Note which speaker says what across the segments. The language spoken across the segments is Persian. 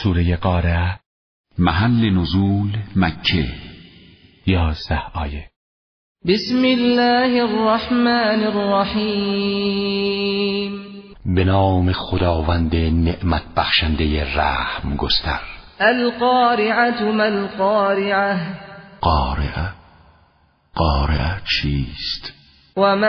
Speaker 1: سوره قارعه
Speaker 2: محل نزول مکه.
Speaker 1: یازده آیه.
Speaker 3: بسم الله الرحمن الرحیم.
Speaker 4: به نام خداوند نعمت بخشنده رحم گستر.
Speaker 3: القارعه ما القارعه
Speaker 4: قارعه قارعه چیست؟
Speaker 3: و ما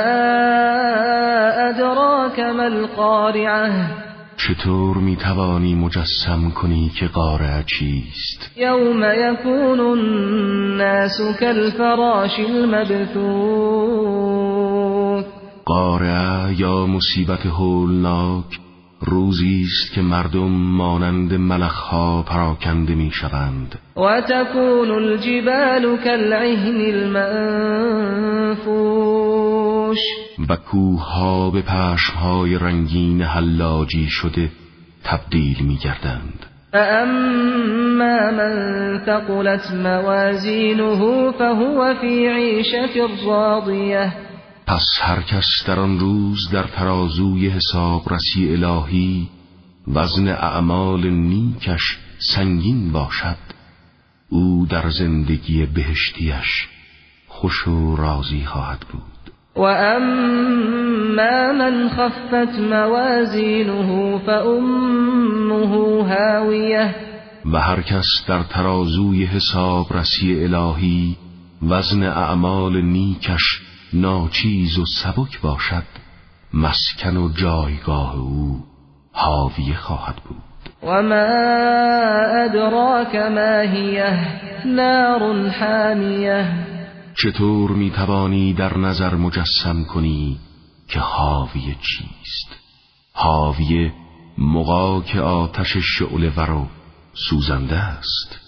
Speaker 3: ادراک ما القارعه
Speaker 4: چطور می‌توانی مجسم کنی که قارعه چیست؟
Speaker 3: یوم یکون الناس كالفراش المبثوث.
Speaker 4: قارعه یا مصیبت هولناک روزی است که مردم مانند ملخها پراکنده می‌شوند.
Speaker 3: و تکون الجبال كالعهن المنفوش.
Speaker 4: و کوهها به پشمهای رنگین حلاجی شده تبدیل میگردند.
Speaker 3: فأما من ثقلت موازینه فهو في عیشة راضیه
Speaker 4: پس هر کس در آن روز در ترازوی حسابرسی الهی وزن اعمال نیکش سنگین باشد. او در زندگی بهشتیش خوش و راضی خواهد بود.
Speaker 3: و اما من خفت موازینه فامه هاویه
Speaker 4: و هر کس در ترازوی حسابرسی الهی وزن اعمال نیکش ناچیز و سبک باشد مسکن و جایگاه او حاویه خواهد بود.
Speaker 3: و ما ادراک ما هیه نار حامیه
Speaker 4: چطور می‌توانی در نظر مجسم کنی که حاویه چیست؟ حاویه مقاک آتش شعله ورو سوزنده است.